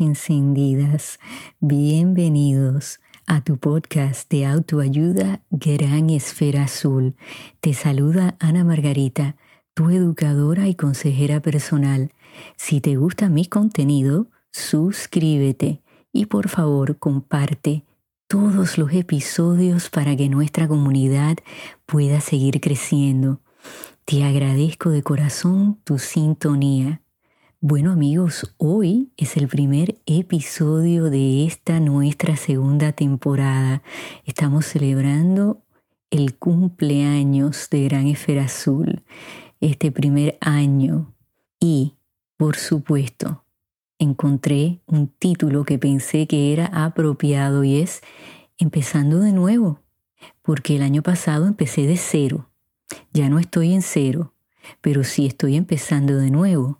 encendidas, bienvenidos a tu podcast de autoayuda Gran Esfera Azul. Te saluda Ana Margarita, tu educadora y consejera personal. Si te gusta mi contenido, suscríbete y por favor comparte todos los episodios para que nuestra comunidad pueda seguir creciendo. Te agradezco de corazón tu sintonía. Bueno amigos, hoy es el primer episodio de esta nuestra segunda temporada. Estamos celebrando el cumpleaños de Gran Esfera Azul, este primer año. Y, por supuesto, encontré un título que pensé que era apropiado y es Empezando de nuevo, porque el año pasado empecé de cero. Ya no estoy en cero, pero sí estoy empezando de nuevo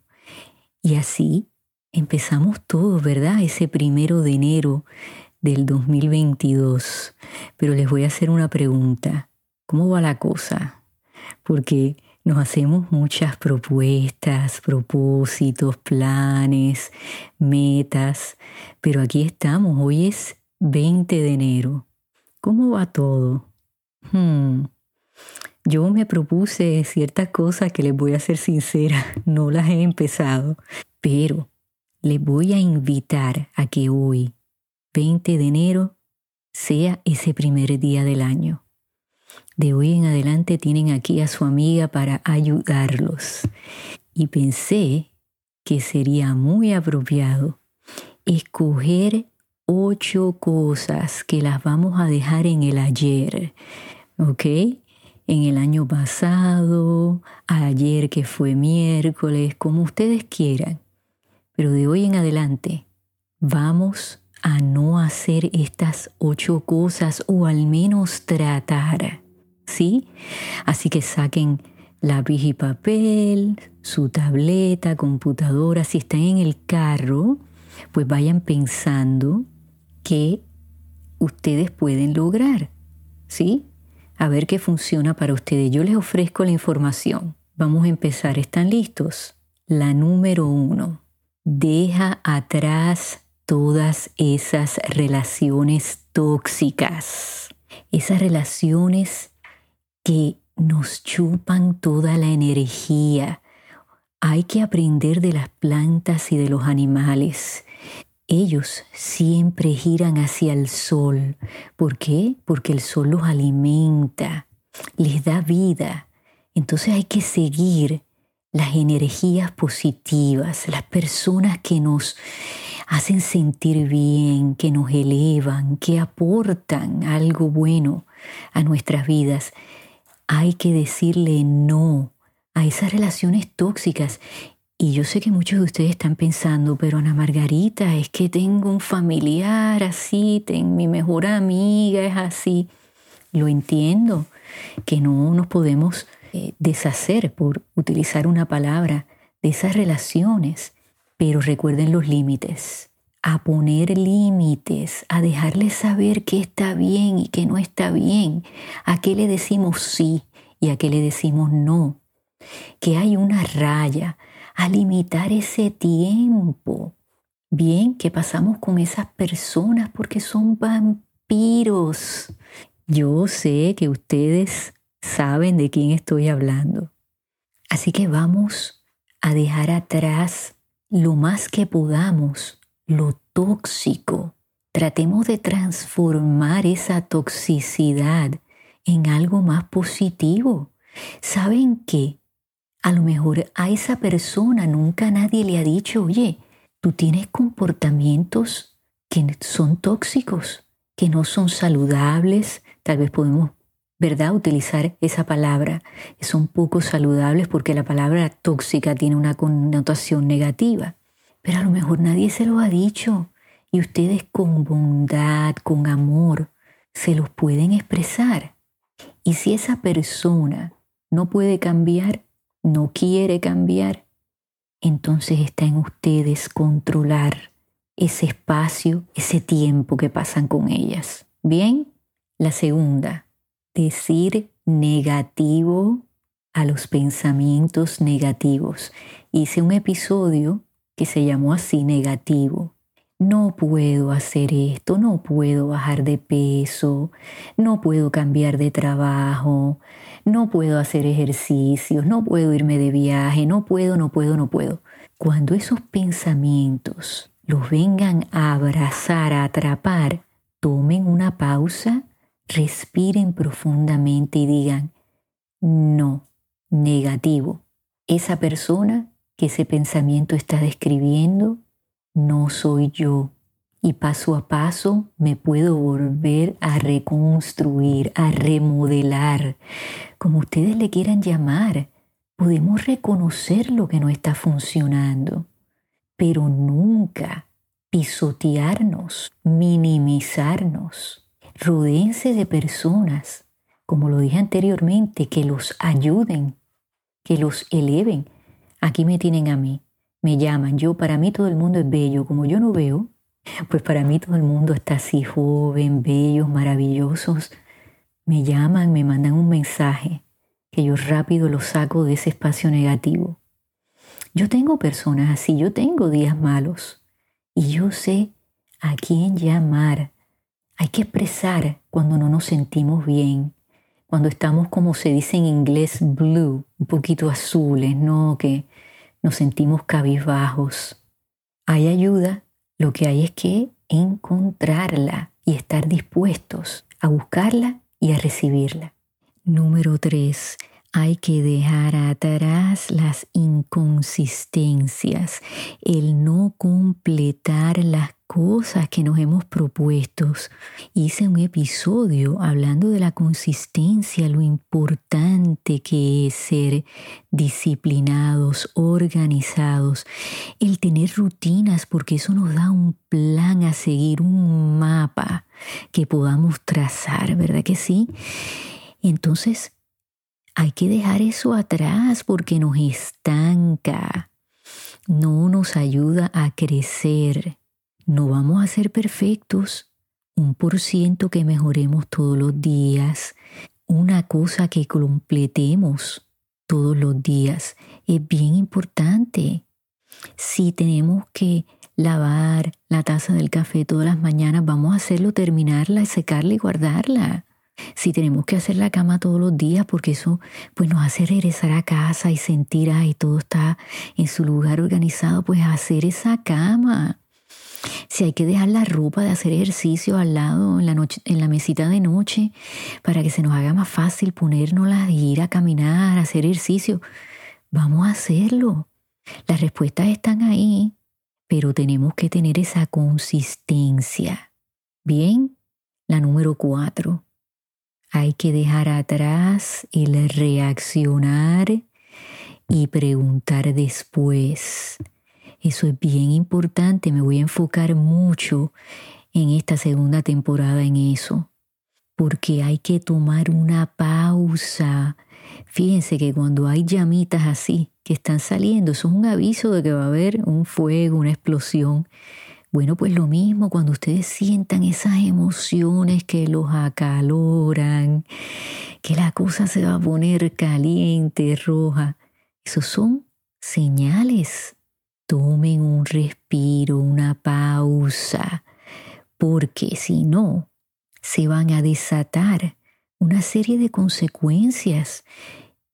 y así empezamos todo, ¿verdad? Ese primero de enero del 2022. Pero les voy a hacer una pregunta. ¿Cómo va la cosa? Porque nos hacemos muchas propuestas, propósitos, planes, metas, pero aquí estamos, hoy es 20 de enero. ¿Cómo va todo? Hmm. Yo me propuse ciertas cosas que les voy a ser sincera, no las he empezado, pero les voy a invitar a que hoy, 20 de enero, sea ese primer día del año. De hoy en adelante tienen aquí a su amiga para ayudarlos. Y pensé que sería muy apropiado escoger ocho cosas que las vamos a dejar en el ayer, ¿ok? En el año pasado, ayer que fue miércoles, como ustedes quieran. Pero de hoy en adelante vamos a no hacer estas ocho cosas o al menos tratar. ¿Sí? Así que saquen lápiz y papel, su tableta, computadora, si están en el carro, pues vayan pensando que ustedes pueden lograr. ¿Sí? A ver qué funciona para ustedes. Yo les ofrezco la información. Vamos a empezar. ¿Están listos? La número uno. Deja atrás todas esas relaciones tóxicas. Esas relaciones que nos chupan toda la energía. Hay que aprender de las plantas y de los animales. Ellos siempre giran hacia el sol. ¿Por qué? Porque el sol los alimenta, les da vida. Entonces hay que seguir las energías positivas, las personas que nos hacen sentir bien, que nos elevan, que aportan algo bueno a nuestras vidas. Hay que decirle no a esas relaciones tóxicas y yo sé que muchos de ustedes están pensando, pero Ana Margarita, es que tengo un familiar así, tengo, mi mejor amiga es así. Lo entiendo, que no nos podemos eh, deshacer, por utilizar una palabra, de esas relaciones, pero recuerden los límites, a poner límites, a dejarles saber qué está bien y qué no está bien, a qué le decimos sí y a qué le decimos no, que hay una raya, a limitar ese tiempo. Bien, que pasamos con esas personas porque son vampiros. Yo sé que ustedes saben de quién estoy hablando. Así que vamos a dejar atrás lo más que podamos, lo tóxico. Tratemos de transformar esa toxicidad en algo más positivo. ¿Saben qué? A lo mejor a esa persona nunca nadie le ha dicho, oye, tú tienes comportamientos que son tóxicos, que no son saludables, tal vez podemos, ¿verdad?, utilizar esa palabra, son poco saludables porque la palabra tóxica tiene una connotación negativa. Pero a lo mejor nadie se lo ha dicho y ustedes con bondad, con amor, se los pueden expresar. Y si esa persona no puede cambiar, no quiere cambiar, entonces está en ustedes controlar ese espacio, ese tiempo que pasan con ellas. Bien, la segunda, decir negativo a los pensamientos negativos. Hice un episodio que se llamó así negativo. No puedo hacer esto, no puedo bajar de peso, no puedo cambiar de trabajo, no puedo hacer ejercicios, no puedo irme de viaje, no puedo, no puedo, no puedo. Cuando esos pensamientos los vengan a abrazar, a atrapar, tomen una pausa, respiren profundamente y digan, no, negativo. Esa persona que ese pensamiento está describiendo no soy yo. Y paso a paso me puedo volver a reconstruir, a remodelar, como ustedes le quieran llamar. Podemos reconocer lo que no está funcionando, pero nunca pisotearnos, minimizarnos. Rodéense de personas, como lo dije anteriormente, que los ayuden, que los eleven. Aquí me tienen a mí, me llaman. Yo, para mí todo el mundo es bello. Como yo no veo, pues para mí todo el mundo está así joven, bellos, maravillosos. Me llaman, me mandan un mensaje que yo rápido lo saco de ese espacio negativo. Yo tengo personas así, yo tengo días malos y yo sé a quién llamar. Hay que expresar cuando no nos sentimos bien, cuando estamos como se dice en inglés blue, un poquito azules, ¿no? Que nos sentimos cabizbajos. Hay ayuda, lo que hay es que encontrarla y estar dispuestos a buscarla y a recibirla. Número 3. Hay que dejar atrás las inconsistencias, el no completar las cosas que nos hemos propuesto. Hice un episodio hablando de la consistencia, lo importante que es ser disciplinados, organizados, el tener rutinas, porque eso nos da un plan a seguir, un mapa que podamos trazar, ¿verdad que sí? Entonces, hay que dejar eso atrás porque nos estanca, no nos ayuda a crecer no vamos a ser perfectos, un por ciento que mejoremos todos los días, una cosa que completemos todos los días. Es bien importante. Si tenemos que lavar la taza del café todas las mañanas, vamos a hacerlo, terminarla, secarla y guardarla. Si tenemos que hacer la cama todos los días, porque eso pues nos hace regresar a casa y sentir, ay, todo está en su lugar organizado, pues hacer esa cama. Si hay que dejar la ropa de hacer ejercicio al lado en la, noche, en la mesita de noche para que se nos haga más fácil ponérnosla y ir a caminar, hacer ejercicio, vamos a hacerlo. Las respuestas están ahí, pero tenemos que tener esa consistencia. Bien, la número cuatro. Hay que dejar atrás el reaccionar y preguntar después. Eso es bien importante, me voy a enfocar mucho en esta segunda temporada en eso, porque hay que tomar una pausa. Fíjense que cuando hay llamitas así que están saliendo, eso es un aviso de que va a haber un fuego, una explosión. Bueno, pues lo mismo cuando ustedes sientan esas emociones que los acaloran, que la cosa se va a poner caliente, roja, esos son señales tomen un respiro, una pausa, porque si no, se van a desatar una serie de consecuencias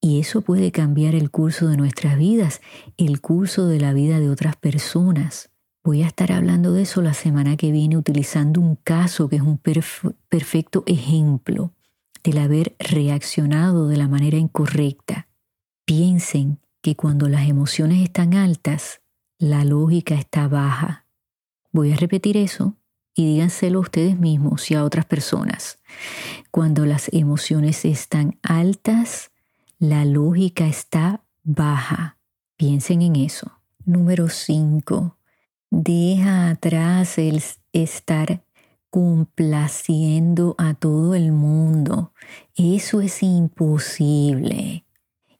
y eso puede cambiar el curso de nuestras vidas, el curso de la vida de otras personas. Voy a estar hablando de eso la semana que viene utilizando un caso que es un perfecto ejemplo del haber reaccionado de la manera incorrecta. Piensen que cuando las emociones están altas, la lógica está baja. Voy a repetir eso y díganselo a ustedes mismos y a otras personas. Cuando las emociones están altas, la lógica está baja. Piensen en eso. Número 5. Deja atrás el estar complaciendo a todo el mundo. Eso es imposible.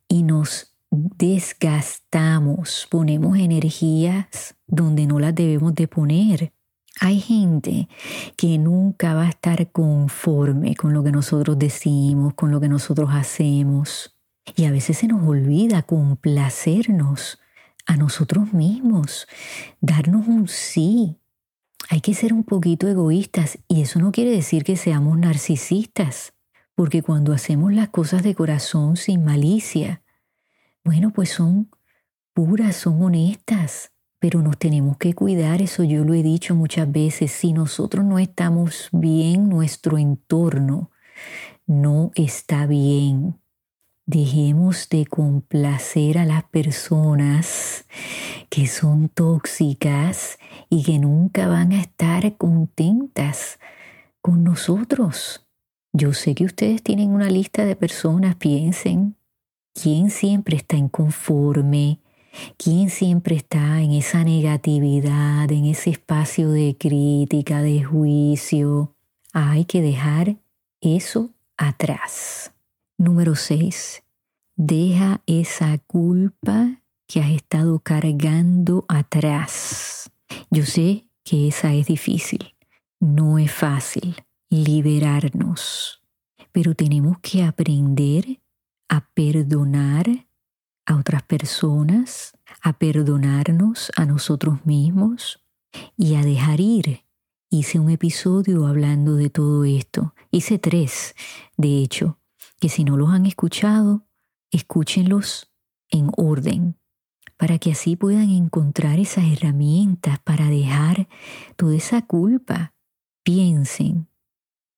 Y nos desgastamos, ponemos energías donde no las debemos de poner. Hay gente que nunca va a estar conforme con lo que nosotros decimos, con lo que nosotros hacemos. Y a veces se nos olvida complacernos a nosotros mismos, darnos un sí. Hay que ser un poquito egoístas y eso no quiere decir que seamos narcisistas, porque cuando hacemos las cosas de corazón sin malicia, bueno, pues son puras, son honestas, pero nos tenemos que cuidar, eso yo lo he dicho muchas veces, si nosotros no estamos bien, nuestro entorno no está bien. Dejemos de complacer a las personas que son tóxicas y que nunca van a estar contentas con nosotros. Yo sé que ustedes tienen una lista de personas, piensen, ¿quién siempre está inconforme? ¿Quién siempre está en esa negatividad, en ese espacio de crítica, de juicio? Hay que dejar eso atrás. Número 6. Deja esa culpa que has estado cargando atrás. Yo sé que esa es difícil, no es fácil liberarnos, pero tenemos que aprender a perdonar a otras personas, a perdonarnos a nosotros mismos y a dejar ir. Hice un episodio hablando de todo esto. Hice tres, de hecho, que si no los han escuchado, escúchenlos en orden, para que así puedan encontrar esas herramientas para dejar toda esa culpa. Piensen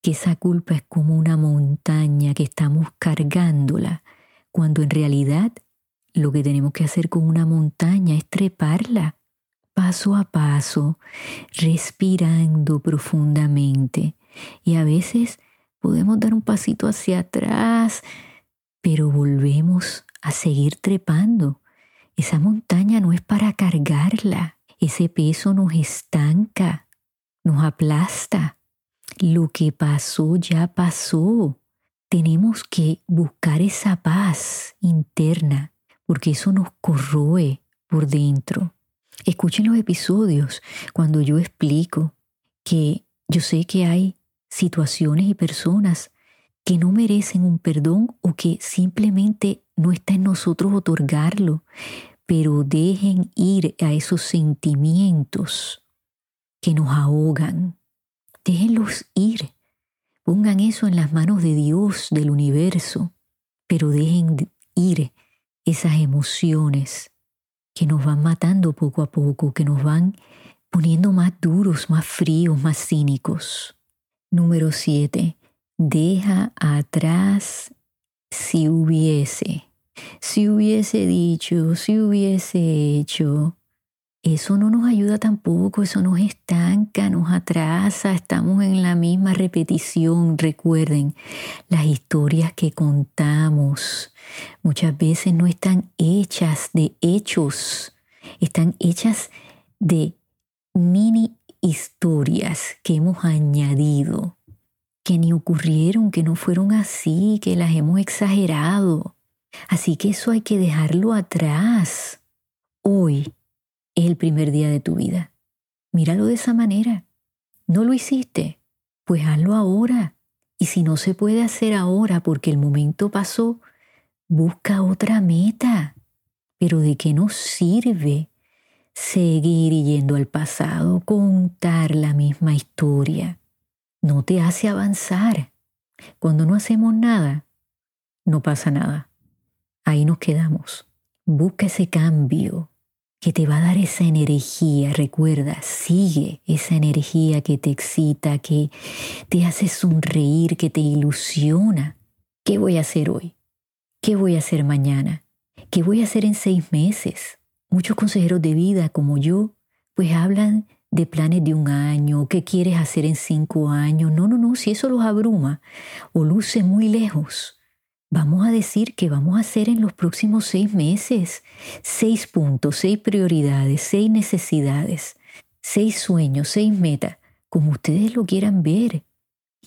que esa culpa es como una montaña que estamos cargándola, cuando en realidad lo que tenemos que hacer con una montaña es treparla paso a paso, respirando profundamente. Y a veces podemos dar un pasito hacia atrás, pero volvemos a seguir trepando. Esa montaña no es para cargarla. Ese peso nos estanca, nos aplasta. Lo que pasó ya pasó. Tenemos que buscar esa paz interna, porque eso nos corroe por dentro. Escuchen los episodios cuando yo explico que yo sé que hay situaciones y personas que no merecen un perdón o que simplemente no está en nosotros otorgarlo, pero dejen ir a esos sentimientos que nos ahogan. Déjenlos ir. Pongan eso en las manos de Dios, del universo, pero dejen ir esas emociones que nos van matando poco a poco, que nos van poniendo más duros, más fríos, más cínicos. Número 7. Deja atrás si hubiese. Si hubiese dicho, si hubiese hecho. Eso no nos ayuda tampoco, eso nos estanca, nos atrasa, estamos en la misma repetición. Recuerden, las historias que contamos muchas veces no están hechas de hechos, están hechas de mini historias que hemos añadido, que ni ocurrieron, que no fueron así, que las hemos exagerado. Así que eso hay que dejarlo atrás. Hoy es el primer día de tu vida. Míralo de esa manera. ¿No lo hiciste? Pues hazlo ahora. Y si no se puede hacer ahora porque el momento pasó, busca otra meta. Pero ¿de qué nos sirve seguir yendo al pasado, contar la misma historia? No te hace avanzar. Cuando no hacemos nada, no pasa nada. Ahí nos quedamos. Busca ese cambio que te va a dar esa energía. Recuerda, sigue esa energía que te excita, que te hace sonreír, que te ilusiona. ¿Qué voy a hacer hoy? ¿Qué voy a hacer mañana? ¿Qué voy a hacer en seis meses? Muchos consejeros de vida como yo, pues hablan de planes de un año, qué quieres hacer en cinco años. No, no, no, si eso los abruma o luce muy lejos, vamos a decir que vamos a hacer en los próximos seis meses seis puntos, seis prioridades, seis necesidades, seis sueños, seis metas, como ustedes lo quieran ver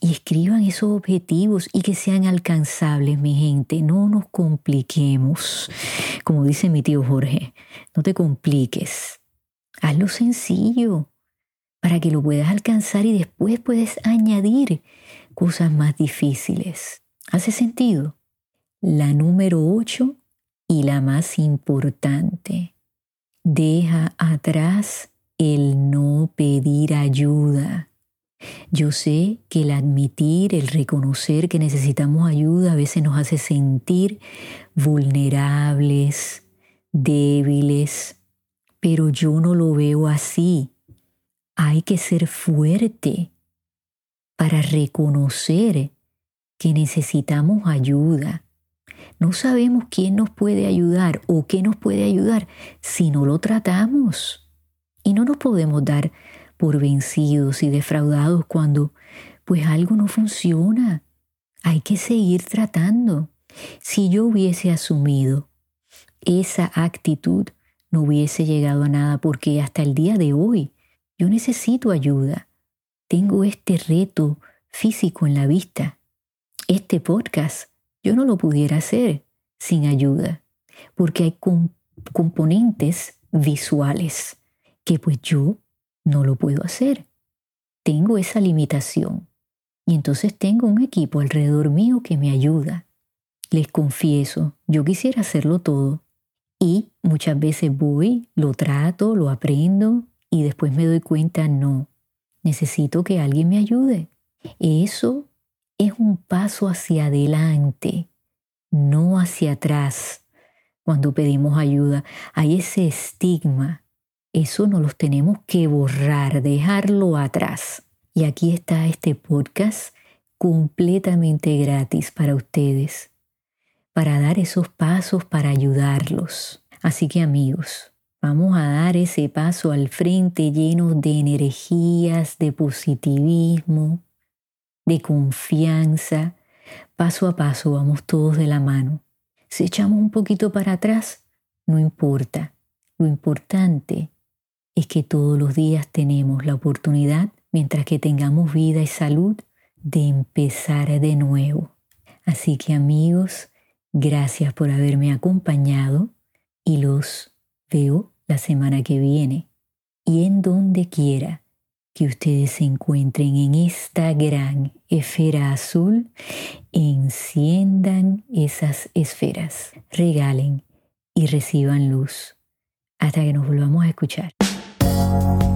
y escriban esos objetivos y que sean alcanzables, mi gente. No nos compliquemos. Como dice mi tío Jorge, no te compliques. Hazlo sencillo para que lo puedas alcanzar y después puedes añadir cosas más difíciles. ¿Hace sentido? La número 8 y la más importante. Deja atrás el no pedir ayuda. Yo sé que el admitir, el reconocer que necesitamos ayuda a veces nos hace sentir vulnerables, débiles, pero yo no lo veo así. Hay que ser fuerte para reconocer que necesitamos ayuda. No sabemos quién nos puede ayudar o qué nos puede ayudar si no lo tratamos. Y no nos podemos dar por vencidos y defraudados cuando pues algo no funciona. Hay que seguir tratando. Si yo hubiese asumido esa actitud, no hubiese llegado a nada porque hasta el día de hoy yo necesito ayuda. Tengo este reto físico en la vista. Este podcast yo no lo pudiera hacer sin ayuda porque hay componentes visuales que pues yo no lo puedo hacer. Tengo esa limitación. Y entonces tengo un equipo alrededor mío que me ayuda. Les confieso, yo quisiera hacerlo todo. Y muchas veces voy, lo trato, lo aprendo y después me doy cuenta, no, necesito que alguien me ayude. Eso es un paso hacia adelante, no hacia atrás. Cuando pedimos ayuda, hay ese estigma eso no los tenemos que borrar, dejarlo atrás. Y aquí está este podcast completamente gratis para ustedes, para dar esos pasos para ayudarlos. Así que amigos, vamos a dar ese paso al frente lleno de energías, de positivismo, de confianza. Paso a paso vamos todos de la mano. Si echamos un poquito para atrás, no importa. Lo importante es que todos los días tenemos la oportunidad, mientras que tengamos vida y salud, de empezar de nuevo. Así que amigos, gracias por haberme acompañado y los veo la semana que viene. Y en donde quiera que ustedes se encuentren en esta gran esfera azul, enciendan esas esferas, regalen y reciban luz. Hasta que nos volvamos a escuchar. Bye.